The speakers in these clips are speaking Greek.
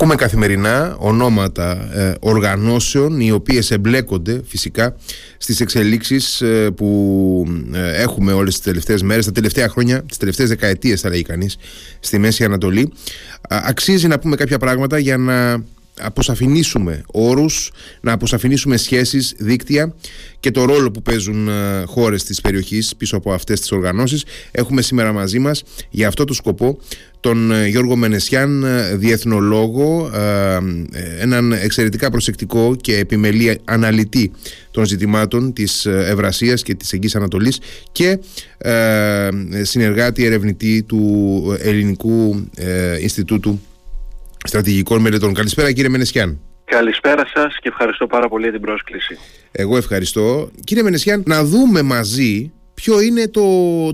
ακούμε καθημερινά ονόματα ε, οργανώσεων οι οποίες εμπλέκονται φυσικά στις εξελίξεις ε, που ε, έχουμε όλες τις τελευταίες μέρες, τα τελευταία χρόνια, τις τελευταίες δεκαετίες θα λέει κανείς στη Μέση Ανατολή. Αξίζει να πούμε κάποια πράγματα για να αποσαφηνίσουμε όρους, να αποσαφηνίσουμε σχέσεις, δίκτυα και το ρόλο που παίζουν ε, χώρες της περιοχής πίσω από αυτές τις οργανώσεις. Έχουμε σήμερα μαζί μας για αυτό το σκοπό τον ε, Γιώργο Μενεσιάν, ε, διεθνολόγο, έναν εξαιρετικά προσεκτικό και επιμελή αναλυτή των ζητημάτων της Ευρασίας και της Εγγύης Ανατολής και συνεργάτη ερευνητή του Ελληνικού Ινστιτούτου στρατηγικών μελετών. Καλησπέρα κύριε Μενεσιάν. Καλησπέρα σας και ευχαριστώ πάρα πολύ για την πρόσκληση. Εγώ ευχαριστώ. Κύριε Μενεσιάν, να δούμε μαζί ποιο είναι το,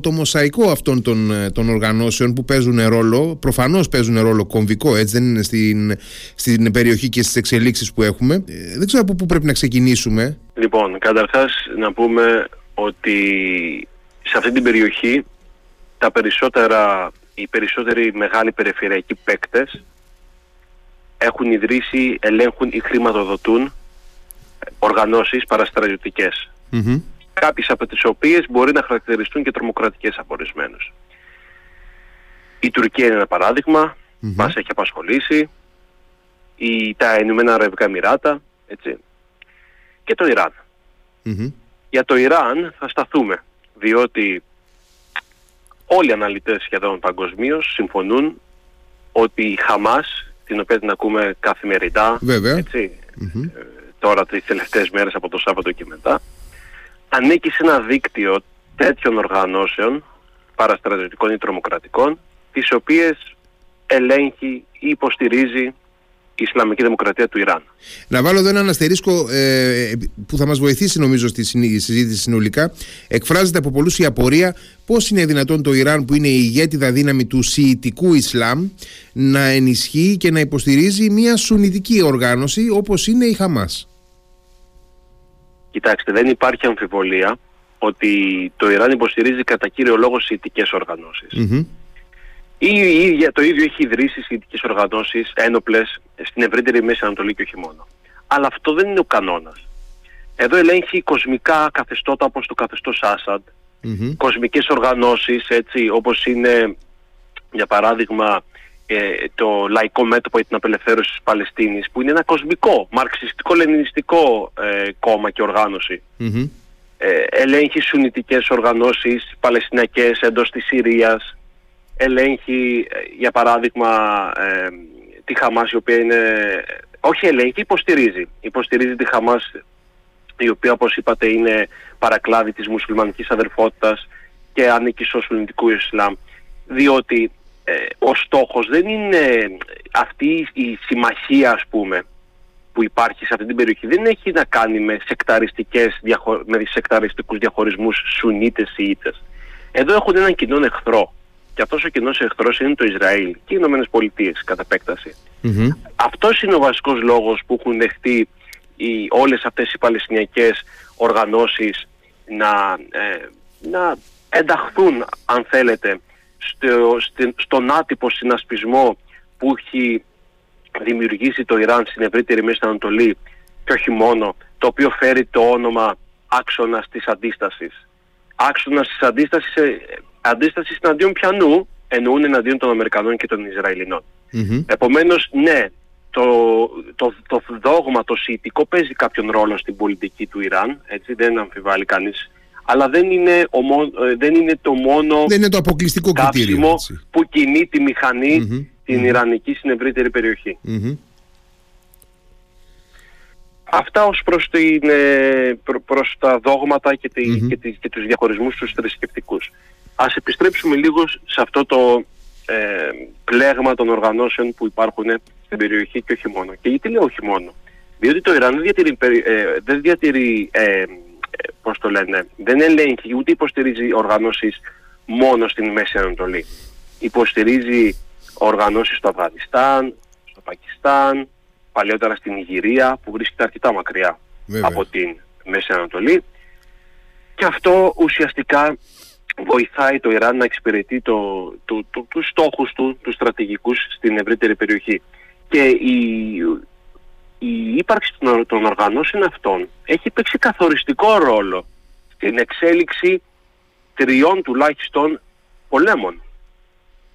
το μοσαϊκό αυτών των, των οργανώσεων που παίζουν ρόλο, προφανώς παίζουν ρόλο κομβικό, έτσι δεν είναι στην, στην περιοχή και στις εξελίξεις που έχουμε. Ε, δεν ξέρω από πού πρέπει να ξεκινήσουμε. Λοιπόν, καταρχάς να πούμε ότι σε αυτή την περιοχή τα περισσότερα, οι περισσότεροι μεγάλοι περιφερειακοί παίκτες έχουν ιδρύσει, ελέγχουν ή χρηματοδοτούν οργανώσεις παραστρατιωτικές. Mm-hmm. Κάποιες από τις οποίες μπορεί να χαρακτηριστούν και τρομοκρατικές από Η Τουρκία είναι ένα παράδειγμα, mm-hmm. μας έχει απασχολήσει, η, τα Ηνωμένα Αραβικά Εμμυράτα, έτσι, και το Ιράν. Για το Ιράν θα σταθούμε, διότι όλοι οι αναλυτές σχεδόν παγκοσμίως συμφωνούν ότι η Χαμάς την οποία την ακούμε καθημερινά, έτσι, ε, τώρα τις τελευταίες μέρες από το Σάββατο και μετά, ανήκει σε ένα δίκτυο τέτοιων οργανώσεων, παραστρατιωτικών ή τρομοκρατικών, τις οποίες ελέγχει ή υποστηρίζει η Ισλαμική Δημοκρατία του Ιράν. Να βάλω εδώ έναν αστερίσκο ε, που θα μας βοηθήσει νομίζω στη συζήτηση συνολικά. Εκφράζεται από πολλούς η απορία πώς είναι δυνατόν το Ιράν που είναι η ηγέτιδα δύναμη του Σιητικού Ισλάμ να ενισχύει και να υποστηρίζει μια σουνητική οργάνωση όπως είναι η Χαμάς. Κοιτάξτε, δεν υπάρχει αμφιβολία ότι το Ιράν υποστηρίζει κατά κύριο λόγο σιητικές ή η ίδια, το ίδιο έχει ιδρύσει σχετικές οργανώσεις ένοπλες στην ευρύτερη Μέση Ανατολή και όχι μόνο. Αλλά αυτό δεν είναι ο κανόνας. Εδώ ελέγχει κοσμικά καθεστώτα όπως το καθεστώς Άσαντ, mm-hmm. κοσμικές οργανώσεις έτσι, όπως είναι για παράδειγμα ε, το Λαϊκό Μέτωπο για την Απελευθέρωση της Παλαιστίνης που είναι ένα κοσμικό, μαρξιστικό-λενινιστικό ε, κόμμα και οργάνωση. Mm-hmm. Ε, ελέγχει σουνητικές οργανώσεις παλαιστινιακές εντός της Συρίας, ελέγχει ε, για παράδειγμα ε, τη Χαμάς η οποία είναι όχι ελέγχει, υποστηρίζει. Υποστηρίζει τη Χαμάς η οποία όπως είπατε είναι παρακλάδι της μουσουλμανικής αδερφότητας και ανήκει στο σουνητικού Ισλάμ. Διότι ε, ο στόχος δεν είναι αυτή η συμμαχία ας πούμε που υπάρχει σε αυτή την περιοχή. Δεν έχει να κάνει με, σεκταριστικές, με σεκταριστικούς διαχωρισμούς Σουνίτες ή Εδώ έχουν έναν κοινό εχθρό και αυτός ο κοινός εχθρός είναι το Ισραήλ και οι Ηνωμένες Πολιτείες κατά επέκταση. Mm-hmm. Αυτός είναι ο βασικός λόγος που έχουν δεχτεί οι, όλες αυτές οι παλαιστινιακές οργανώσεις να, ε, να ενταχθούν αν θέλετε στο, στον άτυπο συνασπισμό που έχει δημιουργήσει το Ιράν στην ευρύτερη Μέση Ανατολή και όχι μόνο, το οποίο φέρει το όνομα άξονας της αντίστασης. Άξονας της αντίστασης ε, αντίσταση εναντίον πιανού εννοούν εναντίον των Αμερικανών και των Ισραηλινών. Mm-hmm. Επομένως, ναι, το, το, το δόγμα, το σιητικό παίζει κάποιον ρόλο στην πολιτική του Ιράν, έτσι δεν αμφιβάλλει κανείς. Αλλά δεν είναι, ε, δεν είναι το μόνο δεν είναι το αποκλειστικό κριτήριο, που κινεί τη μηχανή mm-hmm. την mm-hmm. Ιρανική στην ευρύτερη περιοχή. Αυτά ως προς, την, ε, προς τα δόγματα και, τη, και, τη, και τους διαχωρισμούς τους θρησκευτικούς. Ας επιστρέψουμε λίγος σε αυτό το ε, πλέγμα των οργανώσεων που υπάρχουν στην περιοχή και όχι μόνο. Και γιατί λέω όχι μόνο; Διότι το Ιράν δεν διατηρεί, ε, δεν διατηρεί ε, πώς το λένε, δεν ελέγχει ούτε υποστηρίζει οργανώσεις μόνο στην Μέση Ανατολή. Υποστηρίζει οργανώσεις στο Αφγανιστάν, στο Πακιστάν, παλιότερα στην Ιγυρία που βρίσκεται αρκετά μακριά από την Μέση Ανατολή και αυτό ουσιαστικά βοηθάει το Ιράν να εξυπηρετεί το, το, το, τους στόχους του, τους στρατηγικούς στην ευρύτερη περιοχή. Και η, η ύπαρξη των οργανώσεων αυτών έχει παίξει καθοριστικό ρόλο στην εξέλιξη τριών τουλάχιστον πολέμων.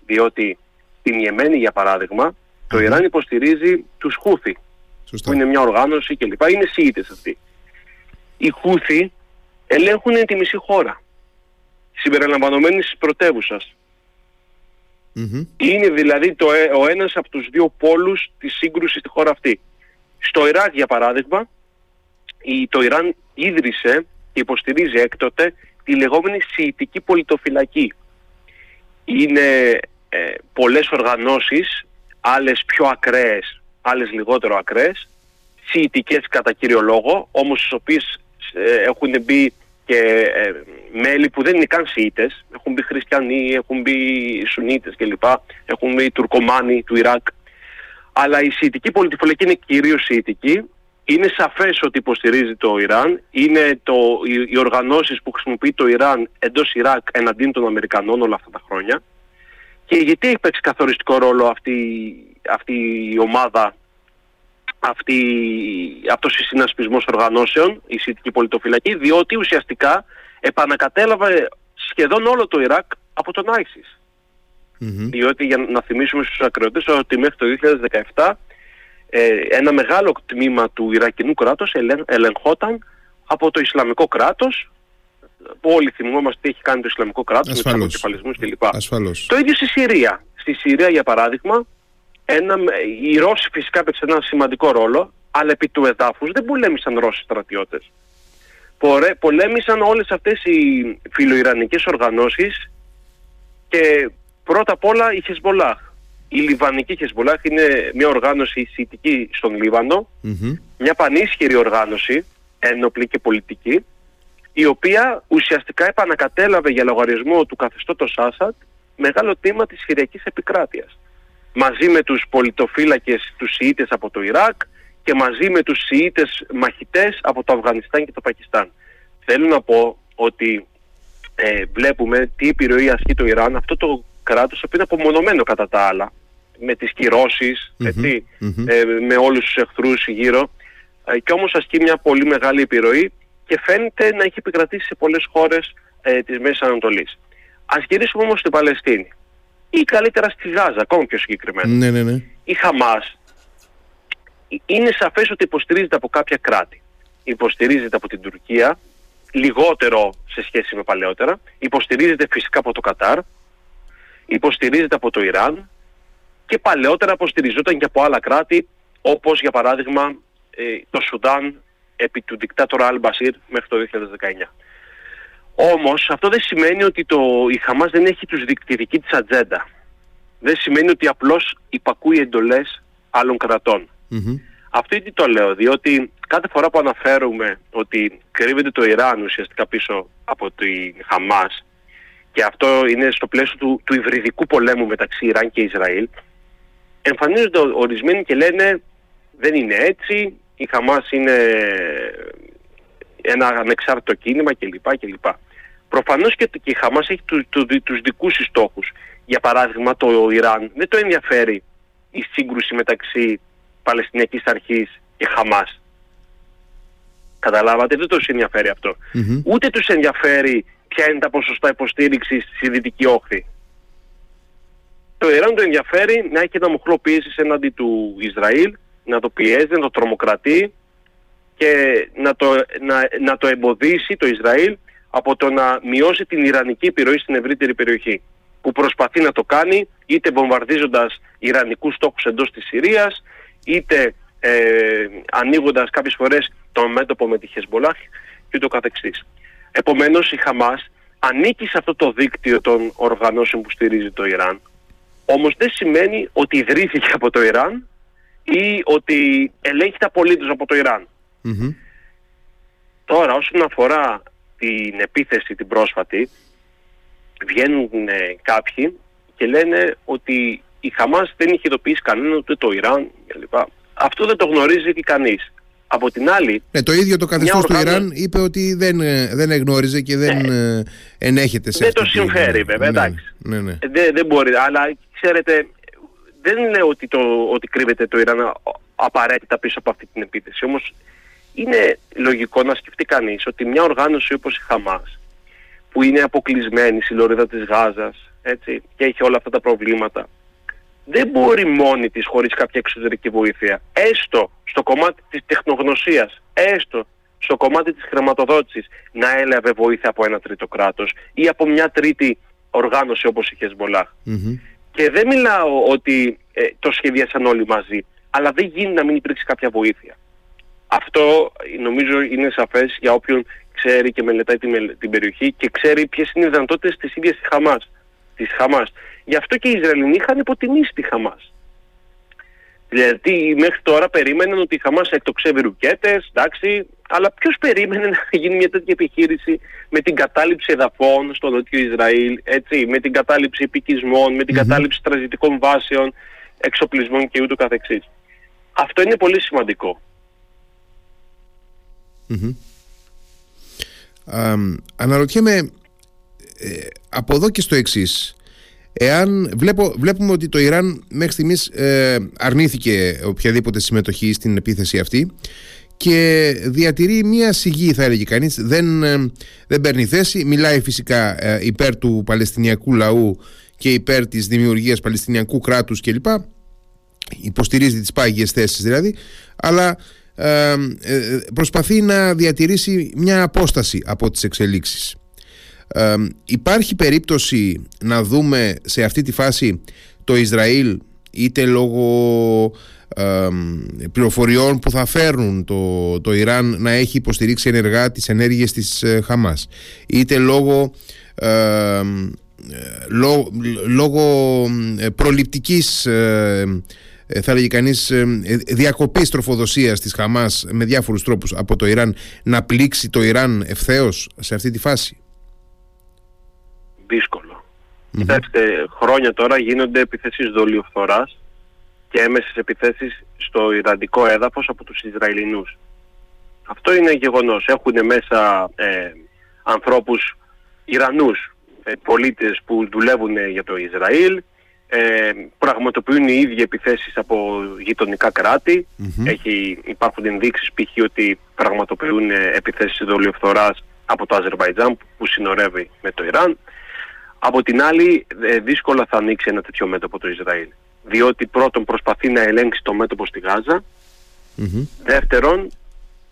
Διότι στην Ιεμένη για παράδειγμα το Ιράν υποστηρίζει τους Χούθη που είναι μια οργάνωση κλπ. Είναι Σιήτες αυτοί. Οι Χούθη ελέγχουν τη μισή χώρα συμπεριλαμβανομένης της πρωτεύουσας. Είναι δηλαδή το, ε, ο ένας από τους δύο πόλους της σύγκρουσης στη χώρα αυτή. Στο Ιράκ για παράδειγμα, η, το Ιράν ίδρυσε και υποστηρίζει έκτοτε τη λεγόμενη Σιητική Πολιτοφυλακή. Είναι ε, πολλές οργανώσεις, άλλες πιο ακραίες, άλλες λιγότερο ακραίες, Σιητικές κατά κύριο λόγο, όμως στις οποίες ε, έχουν μπει και ε, μέλη που δεν είναι καν Σιήτες, έχουν μπει Χριστιανοί, έχουν μπει Σουνίτες κλπ, έχουν μπει Τουρκομάνοι του Ιράκ. Αλλά η Σιητική πολιτιφυλακή είναι κυρίως Σιητική. Είναι σαφές ότι υποστηρίζει το Ιράν. Είναι το, οι, οι οργανώσεις που χρησιμοποιεί το Ιράν εντός Ιράκ εναντίον των Αμερικανών όλα αυτά τα χρόνια. Και γιατί έχει παίξει καθοριστικό ρόλο αυτή, αυτή η ομάδα αυτή, αυτός ο συνασπισμός οργανώσεων, η Σιητική Πολιτοφυλακή, διότι ουσιαστικά επανακατέλαβε σχεδόν όλο το Ιράκ από τον ISIS. Διότι για να θυμίσουμε στους ακροατές ότι μέχρι το 2017 ε, ένα μεγάλο τμήμα του Ιρακινού κράτους ελεγχόταν από το Ισλαμικό κράτος που όλοι θυμόμαστε τι έχει κάνει το Ισλαμικό κράτος Ασφαλώς. με τους αποκεφαλισμούς κλπ. Ασφαλώς. Το ίδιο στη Συρία. Στη Συρία για παράδειγμα ένα, οι Ρώσοι φυσικά έπαιξαν ένα σημαντικό ρόλο, αλλά επί του εδάφους δεν πολέμησαν Ρώσοι στρατιώτες. Πολέμησαν όλες αυτές οι φιλοϊρανικές οργανώσεις και πρώτα απ' όλα η Χεσμολάχ. Η Λιβανική Χεσμολάχ είναι μια οργάνωση ισητική στον λιβανο μια πανίσχυρη οργάνωση, ένοπλη και πολιτική, η οποία ουσιαστικά επανακατέλαβε για λογαριασμό του καθεστώτος Άσαντ μεγάλο τμήμα της Συριακής επικράτειας μαζί με τους πολιτοφύλακες τους Σιήτες από το Ιράκ και μαζί με τους Σιήτες μαχητές από το Αφγανιστάν και το Πακιστάν. Θέλω να πω ότι ε, βλέπουμε τι επιρροή ασκεί το Ιράν, αυτό το κράτος που είναι απομονωμένο κατά τα άλλα, με τις κυρώσεις, ε, με όλους τους εχθρούς γύρω, ε, και όμως ασκεί μια πολύ μεγάλη επιρροή και φαίνεται να έχει επικρατήσει σε πολλές χώρες ε, της Μέσης Ανατολής. Ας γυρίσουμε όμως στην Παλαιστίνη ή καλύτερα στη Γάζα, ακόμη πιο συγκεκριμένα. Ναι, ναι, ναι. Η Χαμάς είναι σαφές ότι υποστηρίζεται από κάποια κράτη. Υποστηρίζεται από την Τουρκία, λιγότερο σε σχέση με παλαιότερα. Υποστηρίζεται φυσικά από το Κατάρ. Υποστηρίζεται από το Ιράν. Και παλαιότερα υποστηριζόταν και από άλλα κράτη, όπως για παράδειγμα ε, το Σουδάν επί του δικτάτορα Αλ Μπασίρ μέχρι το 2019. Όμως αυτό δεν σημαίνει ότι το, η Χαμάς δεν έχει τους δικτυακή της ατζέντα. Δεν σημαίνει ότι απλώς υπακούει εντολές άλλων Αυτό γιατί το λέω, διότι κάθε φορά που αναφέρουμε ότι κρύβεται το Ιράν ουσιαστικά πίσω από τη Χαμάς και αυτό είναι στο πλαίσιο του, του υβριδικού πολέμου μεταξύ Ιράν και Ισραήλ, εμφανίζονται ορισμένοι και λένε δεν είναι έτσι, η Χαμάς είναι ένα ανεξάρτητο κίνημα κλπ. κλπ. Προφανώς και η Χαμάς έχει του, του, τους δικούς της στόχους. Για παράδειγμα το Ιράν δεν το ενδιαφέρει η σύγκρουση μεταξύ Παλαιστινιακής Αρχής και Χαμάς. Καταλάβατε, δεν τους ενδιαφέρει Ούτε τους ενδιαφέρει ποια είναι τα ποσοστά υποστήριξης στη Δυτική Όχθη. Το Ιράν το ενδιαφέρει να έχει ένα μοχλό πίεσης έναντι του Ισραήλ, να το πιέζει, να το τρομοκρατεί και να το, να, να το εμποδίσει το Ισραήλ από το να μειώσει την Ιρανική επιρροή στην ευρύτερη περιοχή. Που προσπαθεί να το κάνει είτε βομβαρδίζοντας Ιρανικούς στόχους εντός της Συρίας, είτε ε, ανοίγοντας κάποιες φορές το μέτωπο με τη Χεσμολάχ και το καθεξής. Επομένως η Χαμάς ανήκει σε αυτό το δίκτυο των οργανώσεων που στηρίζει το Ιράν, όμως δεν σημαίνει ότι ιδρύθηκε από το Ιράν ή ότι ελέγχεται απολύτως από το Ιράν. Τώρα όσον αφορά την επίθεση την πρόσφατη βγαίνουν ε, κάποιοι και λένε ότι η Χαμάς δεν είχε ειδοποιήσει κανέναν ούτε το Ιράν κλπ. Αυτό δεν το γνωρίζει και κανείς. Από την άλλη... Ναι, το ίδιο το καθεστώς του Ιράν είπε ότι δεν, ε, δεν εγνώριζε και δεν ναι. ενέχεται σε Δεν το συμφέρει βέβαια, ναι, εντάξει. Ναι, ναι. Δεν, δεν μπορεί, αλλά ξέρετε δεν λέω ότι, το, ότι κρύβεται το Ιράν απαραίτητα πίσω από αυτή την επίθεση. Όμως είναι λογικό να σκεφτεί κανείς ότι μια οργάνωση όπως η Χαμάς που είναι αποκλεισμένη στη λωρίδα της Γάζας έτσι, και έχει όλα αυτά τα προβλήματα δεν μπορεί μόνη της χωρίς κάποια εξωτερική βοήθεια. Έστω στο κομμάτι της τεχνογνωσίας έστω στο κομμάτι της χρηματοδότησης να έλαβε βοήθεια από ένα τρίτο κράτος ή από μια τρίτη οργάνωση όπως η χεσμολαχ Και δεν μιλάω ότι ε, το σχεδίασαν όλοι μαζί, αλλά δεν γίνει να μην υπήρξει κάποια βοήθεια. Αυτό νομίζω είναι σαφές για όποιον ξέρει και μελετάει την, την περιοχή και ξέρει ποιες είναι οι δυνατότητες της ίδιας της Χαμάς. Της Χαμάς. Γι' αυτό και οι Ισραηλινοί είχαν υποτιμήσει τη Χαμάς. Δηλαδή μέχρι τώρα περίμεναν ότι η Χαμάς εκτοξεύει ρουκέτες, εντάξει, αλλά ποιος περίμενε να γίνει μια τέτοια επιχείρηση με την κατάληψη εδαφών στο νότιο Ισραήλ, έτσι, με την κατάληψη επικισμών, με την mm-hmm. κατάληψη τραζητικών βάσεων, εξοπλισμών και ούτω καθεξής. Αυτό είναι πολύ σημαντικό. Mm-hmm. αναρωτιέμαι ε, από εδώ και στο εξής Εάν βλέπω, βλέπουμε ότι το Ιράν μέχρι στιγμής ε, αρνήθηκε οποιαδήποτε συμμετοχή στην επίθεση αυτή και διατηρεί μια σιγή θα έλεγε κανείς δεν, ε, δεν παίρνει θέση μιλάει φυσικά ε, υπέρ του Παλαιστινιακού λαού και υπέρ της δημιουργίας Παλαιστινιακού κράτους κλπ υποστηρίζει τις πάγιες θέσεις δηλαδή αλλά ε, προσπαθεί να διατηρήσει μια απόσταση από τις εξελίξεις. Υπάρχει περίπτωση να δούμε σε αυτή τη φάση το Ισραήλ είτε λόγω πληροφοριών που θα φέρνουν το, το Ιράν να έχει υποστηρίξει ενεργά τις ενέργειες της ε, Χαμάς είτε λόγω ε, λόγω προληπτικής ε, θα έλεγε κανείς διακοπής τροφοδοσίας της Χαμάς με διάφορους τρόπους από το Ιράν να πλήξει το Ιράν ευθέως σε αυτή τη φάση; Δύσκολο. Κοιτάξτε, χρόνια τώρα γίνονται επιθέσεις δολιοφθοράς και έμεσες επιθέσεις στο Ιραντικό έδαφος από τους Ισραηλινούς. Αυτό είναι γεγονός. Έχουν μέσα ε, ανθρώπους Ιρανούς, ε, πολίτες που δουλεύουν για το Ισραήλ, ε, πραγματοποιούν οι ίδιοι επιθέσεις από γειτονικά Έχει, υπάρχουν ενδείξεις π.χ. ότι πραγματοποιούν ε, επιθέσεις δολιοφθοράς από το Αζερβαϊτζάν που συνορεύει με το Ιράν. Από την άλλη, ε, δύσκολα θα ανοίξει ένα τέτοιο μέτωπο το Ισραήλ. Διότι πρώτον προσπαθεί να ελέγξει το μέτωπο στη γαζα Δεύτερον,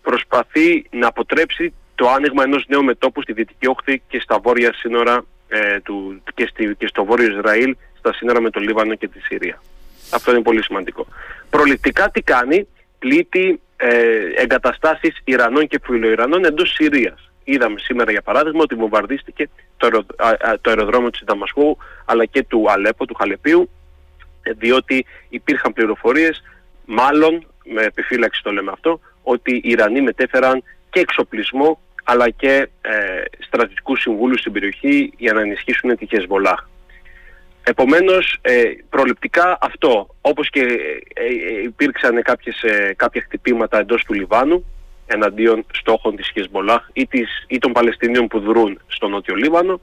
προσπαθεί να αποτρέψει το άνοιγμα ενός νέου μετώπου στη Δυτική Όχθη και στα βόρεια σύνορα ε, του, και, στη, και στο βόρειο Ισραήλ, στα σύνορα με το Λίβανο και τη Συρία. Αυτό είναι πολύ σημαντικό. Προληπτικά τι κάνει, πλήττει ε, εγκαταστάσεις Ιρανών και φιλοϊρανών εντός Συρίας. Είδαμε σήμερα για παράδειγμα ότι βομβαρδίστηκε το, το αεροδρόμιο της Δαμασκού αλλά και του Αλέπο, του Χαλεπίου ε, διότι υπήρχαν πληροφορίες μάλλον με επιφύλαξη το λέμε αυτό ότι οι Ιρανοί μετέφεραν και εξοπλισμό αλλά και ε, στρατιωτικούς συμβούλους στην περιοχή για να ενισχύσουν τη Χεσμολάχ. Επομένως, ε, προληπτικά αυτό, όπως και ε, ε υπήρξαν κάποιες, ε, κάποια χτυπήματα εντός του Λιβάνου, εναντίον στόχων της Χεσμολάχ ή, της, ή των Παλαιστινίων που δρούν στο Νότιο Λίβανο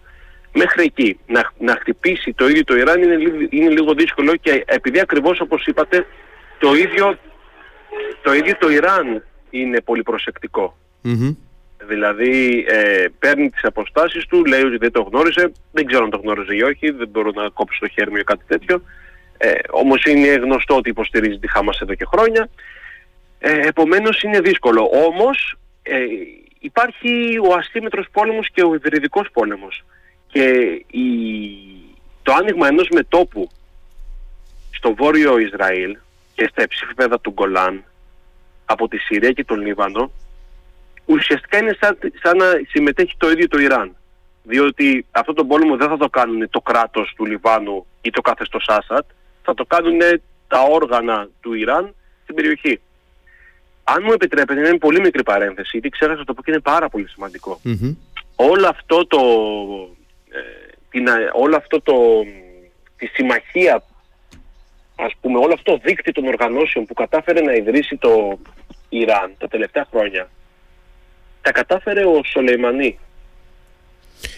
μέχρι εκεί. Να, να χτυπήσει το ίδιο το Ιράν είναι, είναι λίγο δύσκολο και επειδή ακριβώς όπως είπατε το ίδιο το, ίδιο το Ιράν είναι πολύ Δηλαδή ε, παίρνει τις αποστάσεις του, λέει ότι δεν το γνώριζε, δεν ξέρω αν το γνώριζε ή όχι, δεν μπορώ να κόψω το χέρι μου ή κάτι τέτοιο. Ε, όμως είναι γνωστό ότι υποστηρίζει τη Χάμας εδώ και χρόνια. Ε, επομένως είναι δύσκολο. Όμως ε, υπάρχει ο αστήμετρος πόλεμος και ο υβριδικός πόλεμος. Και η, το άνοιγμα ενός μετόπου στο βόρειο Ισραήλ και στα υψήφιπεδα του Γκολάν από τη Συρία και τον Λίβανο ουσιαστικά είναι σαν, σαν να συμμετέχει το ίδιο το Ιράν. Διότι αυτό το πόλεμο δεν θα το κάνουν το κράτος του Λιβάνου ή το καθεστώς Άσατ, θα το κάνουν τα όργανα του Ιράν στην περιοχή. Αν μου επιτρέπετε, είναι πολύ μικρή παρένθεση, γιατί ξέχασα το πω και είναι πάρα πολύ Όλο αυτό το, ε, την, όλο αυτό το, τη συμμαχία, ας πούμε, όλο αυτό το δίκτυο των οργανώσεων που κατάφερε να ιδρύσει το Ιράν τα τελευταία χρόνια, τα κατάφερε ο Σολεϊμανί.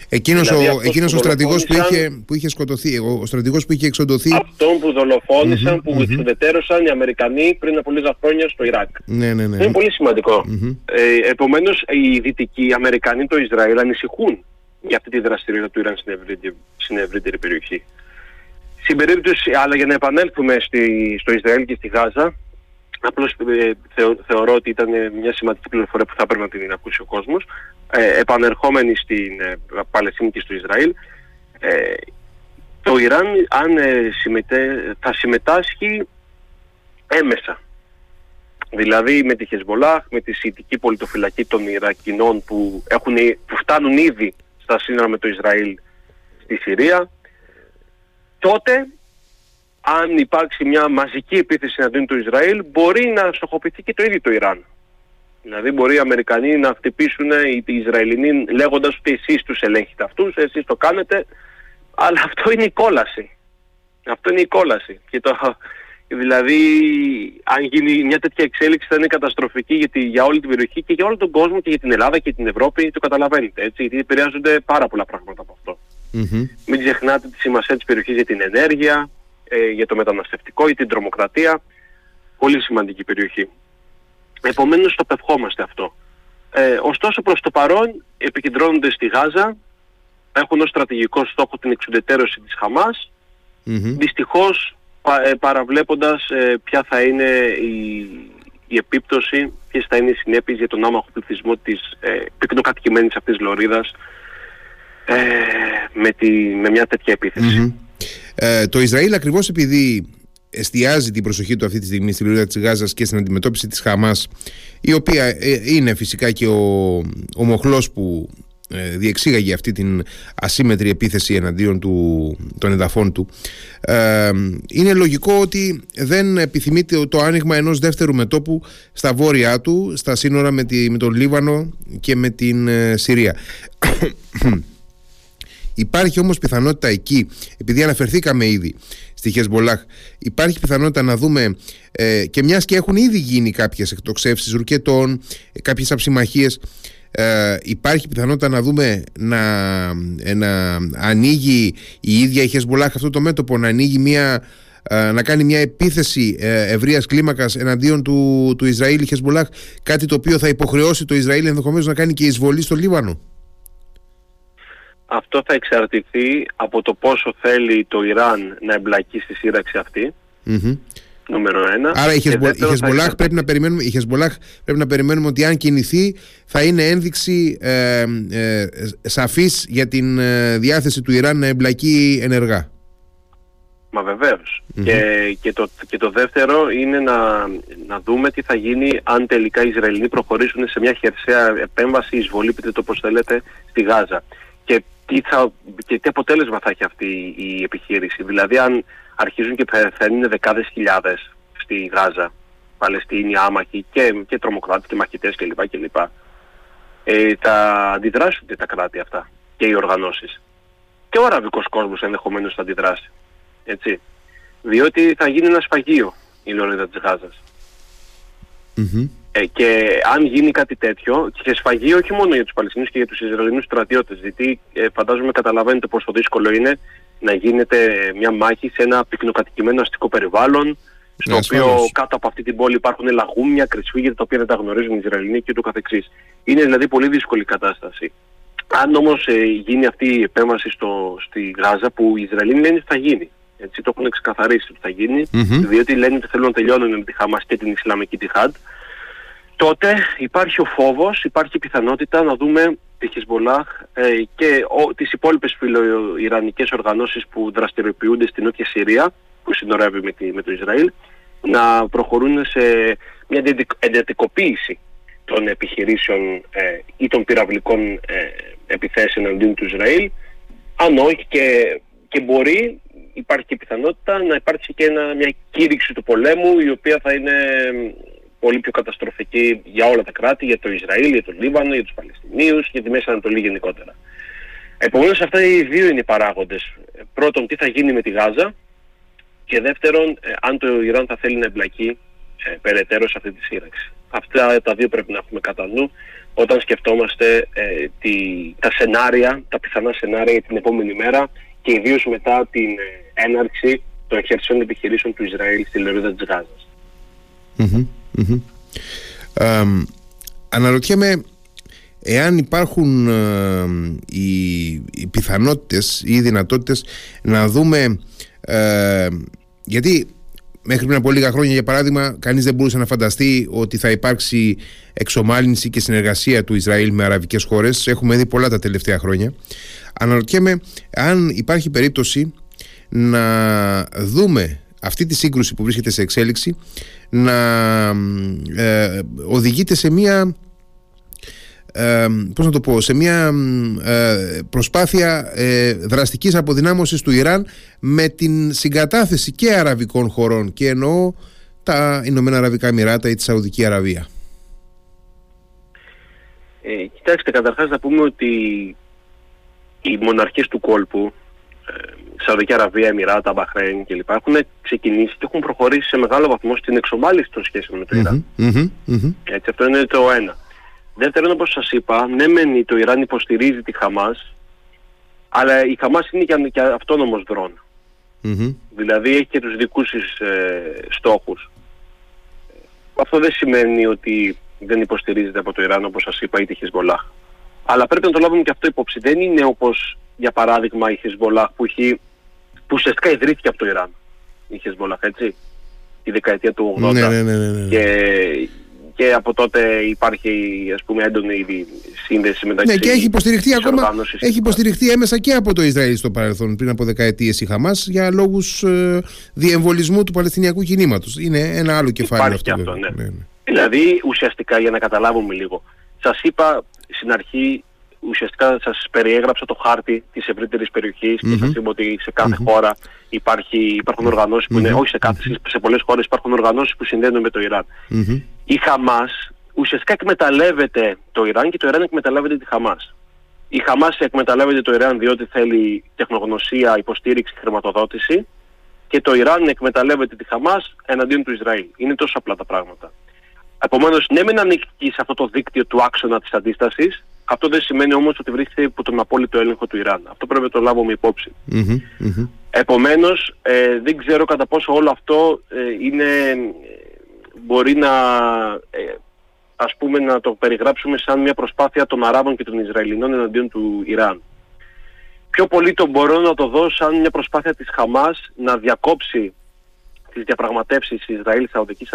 Εκείνος, δηλαδή, ο, εκείνος ο στρατηγός που είχε, που είχε σκοτωθεί, ο, ο στρατηγός που είχε εξοντωθεί... Αυτόν που δολοφόνησαν, mm-hmm, που mm-hmm. εξουδετέρωσαν οι Αμερικανοί πριν από λίγα χρόνια στο Ιράκ. Ναι, ναι, ναι. Είναι πολύ σημαντικό. Mm-hmm. Ε, επομένως, οι δυτικοί οι Αμερικανοί, το Ισραήλ, ανησυχούν για αυτή τη δραστηριότητα του Ιράν στην ευρύτερη, στην ευρύτερη περιοχή. Στην περίπτωση, αλλά για να επανέλθουμε στη, στο Ισραήλ και στη Γάζα, απλώς ε, θεωρώ ότι ήταν μια σημαντική πληροφορία που θα πρέπει να την ακούσει ο κόσμος. Ε, επανερχόμενοι στην ε, Παλαιστίνη και στο Ισραήλ, ε, το Ιράν αν ε, συμμετέ, θα συμμετάσχει έμεσα. Δηλαδή με τη Χεσμολάχ, με τη Σιητική πολιτοφυλακή των Ιρακινών που, έχουν, που φτάνουν ήδη στα σύνορα με το Ισραήλ στη Συρία, τότε αν υπάρξει μια μαζική επίθεση εναντίον του Ισραήλ, μπορεί να στοχοποιηθεί και το ίδιο το Ιράν. Δηλαδή μπορεί οι Αμερικανοί να χτυπήσουν οι Ισραηλινοί λέγοντας ότι εσείς τους ελέγχετε αυτούς, εσείς το κάνετε, αλλά αυτό είναι η κόλαση. Αυτό είναι η κόλαση. Και το, δηλαδή αν γίνει μια τέτοια εξέλιξη θα είναι καταστροφική γιατί, για όλη την περιοχή και για όλο τον κόσμο και για την Ελλάδα και την Ευρώπη, το καταλαβαίνετε έτσι, γιατί επηρεάζονται πάρα πολλά πράγματα από αυτό. Mm-hmm. Μην ξεχνάτε τη σημασία της περιοχής για την ενέργεια, ε, για το μεταναστευτικό, για την τρομοκρατία. Πολύ σημαντική περιοχή. Επομένως το πευχόμαστε αυτό. Ε, ωστόσο προς το παρόν επικεντρώνονται στη Γάζα, έχουν ως στρατηγικό στόχο την εξουδετέρωση της Χαμάς, mm-hmm. δυστυχώς πα, ε, παραβλέποντας ε, ποια θα είναι η, η επίπτωση, ποιες θα είναι οι συνέπειες για τον άμαχο πληθυσμό της ε, πυκνοκατοικημένης αυτής λωρίδας ε, με, τη, με μια τέτοια ε, το Ισραήλ ακριβώς επειδή εστιάζει την προσοχή του αυτή τη στιγμή στη λωρίδα της Γάζας και στην αντιμετώπιση της Χαμάς η οποία ε, είναι φυσικά και ο, ο μοχλός που ε, διεξήγαγε αυτή την ασύμετρη επίθεση εναντίον του, των εδαφών του ε, είναι λογικό ότι δεν επιθυμείται το άνοιγμα ενός δεύτερου μετόπου στα βόρειά του στα σύνορα με, τη, με τον Λίβανο και με την Συρία Υπάρχει όμως πιθανότητα εκεί, επειδή αναφερθήκαμε ήδη στη Χεσμολάχ, υπάρχει πιθανότητα να δούμε ε, και μιας και έχουν ήδη γίνει κάποιες εκτοξεύσεις ρουκετών, ε, κάποιες αψημαχίες, ε, υπάρχει πιθανότητα να δούμε να, ε, να ανοίγει η ίδια η Χεσμολάχ αυτό το μέτωπο, να ανοίγει μια ε, να κάνει μια επίθεση ευρείας κλίμακας εναντίον του, του Ισραήλ η Χεσμολάχ, κάτι το οποίο θα υποχρεώσει το Ισραήλ ενδεχομένως να κάνει και εισβολή στο Λίβανο. Αυτό θα εξαρτηθεί από το πόσο θέλει το Ιράν να εμπλακεί στη σύραξη αυτή. Mm-hmm. Νούμερο ένα. Άρα η, Χεσμολάχ πρέπει, να περιμένουμε, η πρέπει να περιμένουμε ότι αν κινηθεί θα είναι ένδειξη ε, ε, σαφής για την ε, διάθεση του Ιράν να εμπλακεί ενεργά. Μα βεβαιως Και, και, το, και το δεύτερο είναι να, να δούμε τι θα γίνει αν τελικά οι Ισραηλοί προχωρήσουν σε μια χερσαία επέμβαση, εισβολή, πείτε το πώς θέλετε, στη Γάζα. Και τι, θα, και τι αποτέλεσμα θα έχει αυτή η επιχείρηση. Δηλαδή αν αρχίζουν και πεθαίνουν δεκάδες χιλιάδες στη Γάζα, Παλαιστίνοι, άμαχοι και, και τρομοκράτες και μαχητές κλπ. κλπ. Ε, θα αντιδράσουν τα κράτη αυτά και οι οργανώσεις. Και ο αραβικός κόσμος ενδεχομένως θα αντιδράσει. Έτσι. Διότι θα γίνει ένα σφαγείο η λωρίδα της Γάζας. Ε, και αν γίνει κάτι τέτοιο, και σφαγή όχι μόνο για τους Παλαιστινίους και για τους Ισραηλινούς στρατιώτες, γιατί ε, φαντάζομαι καταλαβαίνετε πόσο δύσκολο είναι να γίνεται μια μάχη σε ένα πυκνοκατοικημένο αστικό περιβάλλον, στο ναι, οποίο κάτω από αυτή την πόλη υπάρχουν λαγούμια, κρυσφύγια τα οποία δεν τα γνωρίζουν οι Ισραηλινοί και ούτω καθεξής. Είναι δηλαδή πολύ δύσκολη κατάσταση. Αν όμως ε, γίνει αυτή η επέμβαση στο, στη Γάζα που οι Ισραηλοί λένε ότι θα γίνει. Έτσι το έχουν ξεκαθαρίσει ότι θα γίνει, mm-hmm. διότι λένε ότι θέλουν να τελειώνουν με τη Χαμάς και την Ισλαμική Τιχάντ τότε υπάρχει ο φόβος, υπάρχει η πιθανότητα να δούμε τη Χισμπολάχ ε, και ο, τις υπόλοιπες φιλοϊρανικές οργανώσεις που δραστηριοποιούνται στην Νότια Συρία, που συνορεύει με, τη, με το Ισραήλ, να προχωρούν σε μια εντατικοποίηση των επιχειρήσεων ε, ή των πυραυλικών ε, επιθέσεων αντίον του Ισραήλ, αν όχι και, και μπορεί, υπάρχει και πιθανότητα να υπάρξει και ένα, μια κήρυξη του πολέμου η οποία θα είναι πολύ πιο καταστροφική για όλα τα κράτη, για το Ισραήλ, για το Λίβανο, για τους Παλαιστινίους, για τη Μέση Ανατολή γενικότερα. Επομένως αυτά οι δύο είναι οι παράγοντες. Πρώτον, τι θα γίνει με τη Γάζα και δεύτερον, ε, αν το Ιράν θα θέλει να εμπλακεί ε, περαιτέρω σε αυτή τη σύραξη. Αυτά τα δύο πρέπει να έχουμε κατά νου όταν σκεφτόμαστε ε, τη, τα σενάρια, τα πιθανά σενάρια για την επόμενη μέρα και ιδίως μετά την ε, έναρξη των εχερσιών επιχειρήσεων του Ισραήλ στη λωρίδα της γαζας αναρωτιέμαι εάν υπάρχουν ε, οι, οι πιθανότητες ή οι δυνατότητες να δούμε ε, γιατί μέχρι πριν από λίγα χρόνια για παράδειγμα κανείς δεν μπορούσε να φανταστεί ότι θα υπάρξει εξομάλυνση και συνεργασία του Ισραήλ με αραβικές χώρες. Έχουμε δει πολλά τα τελευταία χρόνια. Αναρωτιέμαι αν υπάρχει περίπτωση να δούμε αυτή τη σύγκρουση που βρίσκεται σε εξέλιξη να ε, οδηγείται σε μια ε, πώς να το πω, σε μια ε, προσπάθεια ε, δραστικής αποδυνάμωσης του Ιράν με την συγκατάθεση και αραβικών χωρών και εννοώ τα Ηνωμένα Αραβικά Εμμυράτα ή τη Σαουδική Αραβία. Ε, κοιτάξτε, καταρχάς να πούμε ότι οι μοναρχίες του κόλπου, ε, Σαουδική Αραβία, Εμμυράτα, Μπαχρέιν κλπ. έχουν ξεκινήσει και έχουν προχωρήσει σε μεγάλο βαθμό στην εξομάλυση των σχέσεων με το Ιράν. Έτσι, αυτό είναι το ένα. Δεύτερον, όπως σας είπα, ναι μεν το Ιράν υποστηρίζει τη Χαμάς, αλλά η Χαμάς είναι και, και αυτόνομος Δηλαδή έχει και τους δικούς της ε, στόχους. Αυτό δεν σημαίνει ότι δεν υποστηρίζεται από το Ιράν όπως σας είπα ή τη Χεσμολάχ. Αλλά πρέπει να το λάβουμε και αυτό υπόψη. Δεν είναι όπως για παράδειγμα η Χεσμολάχ που, έχει, που ουσιαστικά ιδρύθηκε από το Ιράν. Η Χεσμολάχ έτσι. Τη δεκαετία του 80. Ναι, ναι, ναι, ναι, ναι. Και και από τότε υπάρχει ας πούμε έντονη σύνδεση μεταξύ Ναι και έχει υποστηριχθεί ακόμα έχει υποστηριχθεί έμεσα και από το Ισραήλ στο παρελθόν πριν από δεκαετίες η Χαμάς για λόγους ε, διεμβολισμού του Παλαιστινιακού κινήματος. Είναι ένα άλλο κεφάλαιο αυτό. αυτό ναι. Ναι, ναι. Δηλαδή ουσιαστικά για να καταλάβουμε λίγο. Σας είπα στην αρχή ουσιαστικά σας περιέγραψα το χάρτη της ευρύτερης περιοχής και σας είπα ότι σε καθε χώρα υπάρχει, υπάρχουν οργανώσεις που είναι, όχι σε κάθε, σε πολλές χώρες υπάρχουν οργανώσεις που συνδέονται με το Ιράν. Η Χαμάς ουσιαστικά εκμεταλλεύεται το Ιράν και το Ιράν εκμεταλλεύεται τη Χαμάς. Η Χαμάς εκμεταλλεύεται το Ιράν διότι θέλει τεχνογνωσία, υποστήριξη, χρηματοδότηση και το Ιράν εκμεταλλεύεται τη Χαμάς εναντίον του Ισραήλ. Είναι τόσο απλά τα πράγματα. Επομένως, ναι μεν ανήκει σε αυτό το δίκτυο του άξονα της αντίστασης, αυτό δεν σημαίνει όμως ότι βρίσκεται υπό τον απόλυτο έλεγχο του Ιράν. Αυτό πρέπει να το λάβουμε υπόψη. Mm-hmm, Επομένως, ε, δεν ξέρω κατά πόσο όλο αυτό ε, είναι, μπορεί να, ε, ας πούμε, να το περιγράψουμε σαν μια προσπάθεια των Αράβων και των Ισραηλινών εναντίον του Ιράν. Πιο πολύ το μπορώ να το δω σαν μια προσπάθεια της Χαμάς να διακόψει τις διαπραγματεύσεις Ισραήλ-Σαουδικής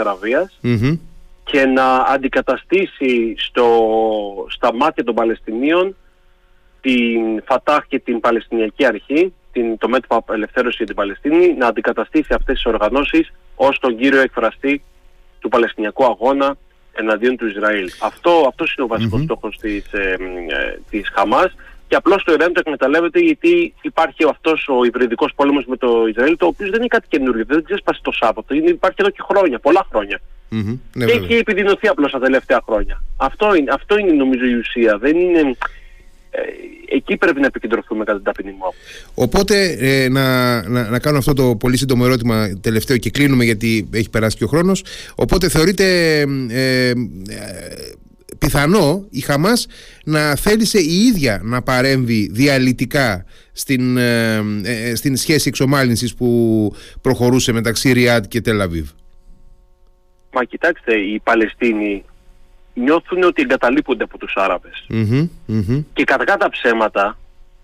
και να αντικαταστήσει στο, στα μάτια των Παλαιστινίων την Φατάχ και την Παλαιστινιακή Αρχή, την, το μέτωπο απελευθέρωση για την Παλαιστίνη, να αντικαταστήσει αυτές τις οργανώσεις ως τον κύριο εκφραστή του Παλαιστινιακού αγώνα εναντίον του Ισραήλ. Αυτό, αυτός είναι ο βασικός mm-hmm. στόχος της, ε, ε, της Χαμάς και απλώς το Ιράν το εκμεταλλεύεται γιατί υπάρχει αυτός ο υβριδικός πόλεμος με το Ισραήλ το οποίο δεν είναι κάτι καινούργιο, δεν ξέσπασε το Σάββατο, είναι, υπάρχει εδώ και χρόνια, πολλά χρόνια. Mm-hmm. Ναι, και έχει επιδεινωθεί απλώς τα τελευταία χρόνια. Αυτό είναι, αυτό είναι νομίζω η ουσία. Δεν είναι, ε, εκεί πρέπει να επικεντρωθούμε κατά την ταπεινή μου Οπότε ε, να, να, να, κάνω αυτό το πολύ σύντομο ερώτημα τελευταίο και κλείνουμε γιατί έχει περάσει και ο χρόνος. Οπότε θεωρείτε ε, ε, πιθανό η Χαμάς να θέλησε η ίδια να παρέμβει διαλυτικά στην, ε, στην σχέση εξομάλυνσης που προχωρούσε μεταξύ Ριάντ και Τελαβίβ. Μα κοιτάξτε, οι Παλαιστίνοι νιώθουν ότι εγκαταλείπονται από τους αραβες Και κατά τα ψέματα,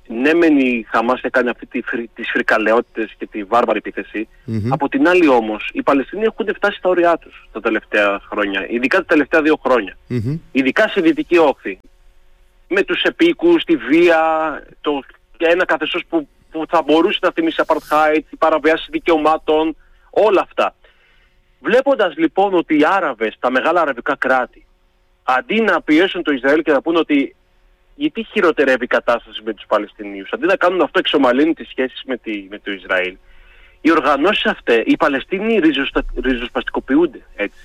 ναι μεν η Χαμάς έκανε αυτή τη, τις φρικαλαιότητες και τη βάρβαρη από την άλλη όμως οι Παλαιστίνοι έχουν φτάσει στα όρια τους τα τελευταία χρόνια, ειδικά τα τελευταία δύο χρόνια. Ειδικά σε Δυτική Όχθη. Με τους επίκους, τη βία, το, ένα καθεστώς που, που θα μπορούσε να θυμίσει apartheid, οι παραβιάσεις δικαιωμάτων, όλα αυτά. Βλέποντας λοιπόν ότι οι Άραβες, τα μεγάλα αραβικά κράτη, αντί να πιέσουν το Ισραήλ και να πούνε ότι γιατί χειροτερεύει η κατάσταση με τους Παλαιστινίους, αντί να κάνουν αυτό εξομαλύνει τις σχέσεις με, τη, με το Ισραήλ, οι οργανώσεις αυτές, οι Παλαιστίνοι ριζοστα, ριζοσπαστικοποιούνται έτσι.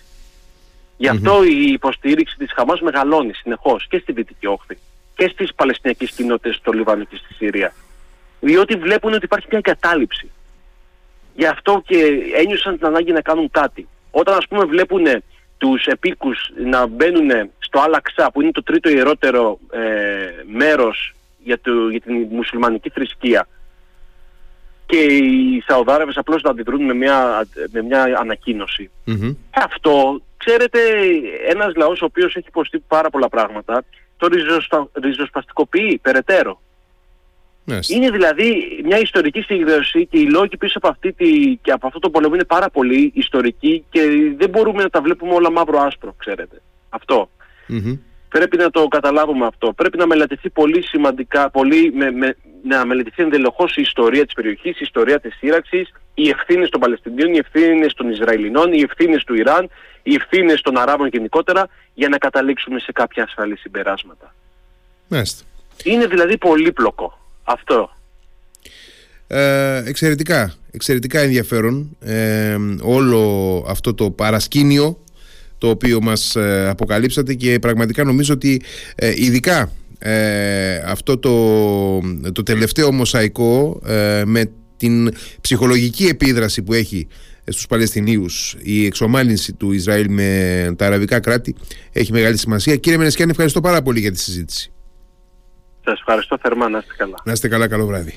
Γι' αυτό η υποστήριξη της Χαμάς μεγαλώνει συνεχώς και στη Δυτική Όχθη και στις Παλαιστινιακές κοινότητες στο Λιβάνο και στη Συρία. Διότι βλέπουν ότι υπάρχει μια εγκατάλειψη. Γι' αυτό και ένιωσαν την ανάγκη να κάνουν κάτι. Όταν ας πούμε βλέπουν τους επίκους να μπαίνουν στο Αλαξά που είναι το τρίτο ιερότερο ε, μέρος για, το, για την μουσουλμανική θρησκεία και οι Σαουδάραβες απλώς να αντιδρούν με μια, με μια ανακοίνωση. Αυτό, ξέρετε, ένας λαός ο οποίος έχει υποστεί πάρα πολλά πράγματα, το ριζοσπαστικοποιεί περαιτέρω. Είναι δηλαδή μια ιστορική συγκέντρωση και οι λόγοι πίσω από, αυτή τη, και από αυτό το πολεμό είναι πάρα πολύ ιστορικοί και δεν μπορούμε να τα βλέπουμε όλα μαύρο-άσπρο, ξέρετε. Πρέπει να το καταλάβουμε αυτό. Πρέπει να μελετηθεί πολύ σημαντικά, πολύ με, με, να μελετηθεί εντελεχώς η ιστορία της περιοχής, η ιστορία της σύραξης, οι ευθύνες των Παλαιστινίων, οι ευθύνες των Ισραηλινών, οι ευθύνες του Ιράν, οι ευθύνες των Αράβων γενικότερα, για να καταλήξουμε σε κάποια ασφαλή συμπεράσματα. Είναι δηλαδή πολύπλοκο. Αυτό. Ε, εξαιρετικά, εξαιρετικά ενδιαφέρον ε, όλο αυτό το παρασκήνιο το οποίο μας ε, αποκαλύψατε και πραγματικά νομίζω ότι ε, ειδικά αυτό το, το τελευταίο μοσαϊκό με την ψυχολογική επίδραση που έχει στους Παλαιστινίους η εξομάλυνση του Ισραήλ με τα αραβικά κράτη έχει μεγάλη σημασία. Κύριε Μενεσκιάν ευχαριστώ πάρα πολύ για τη συζήτηση. Σας ευχαριστώ θερμά. Να είστε καλά. Να είστε καλά. Καλό βράδυ.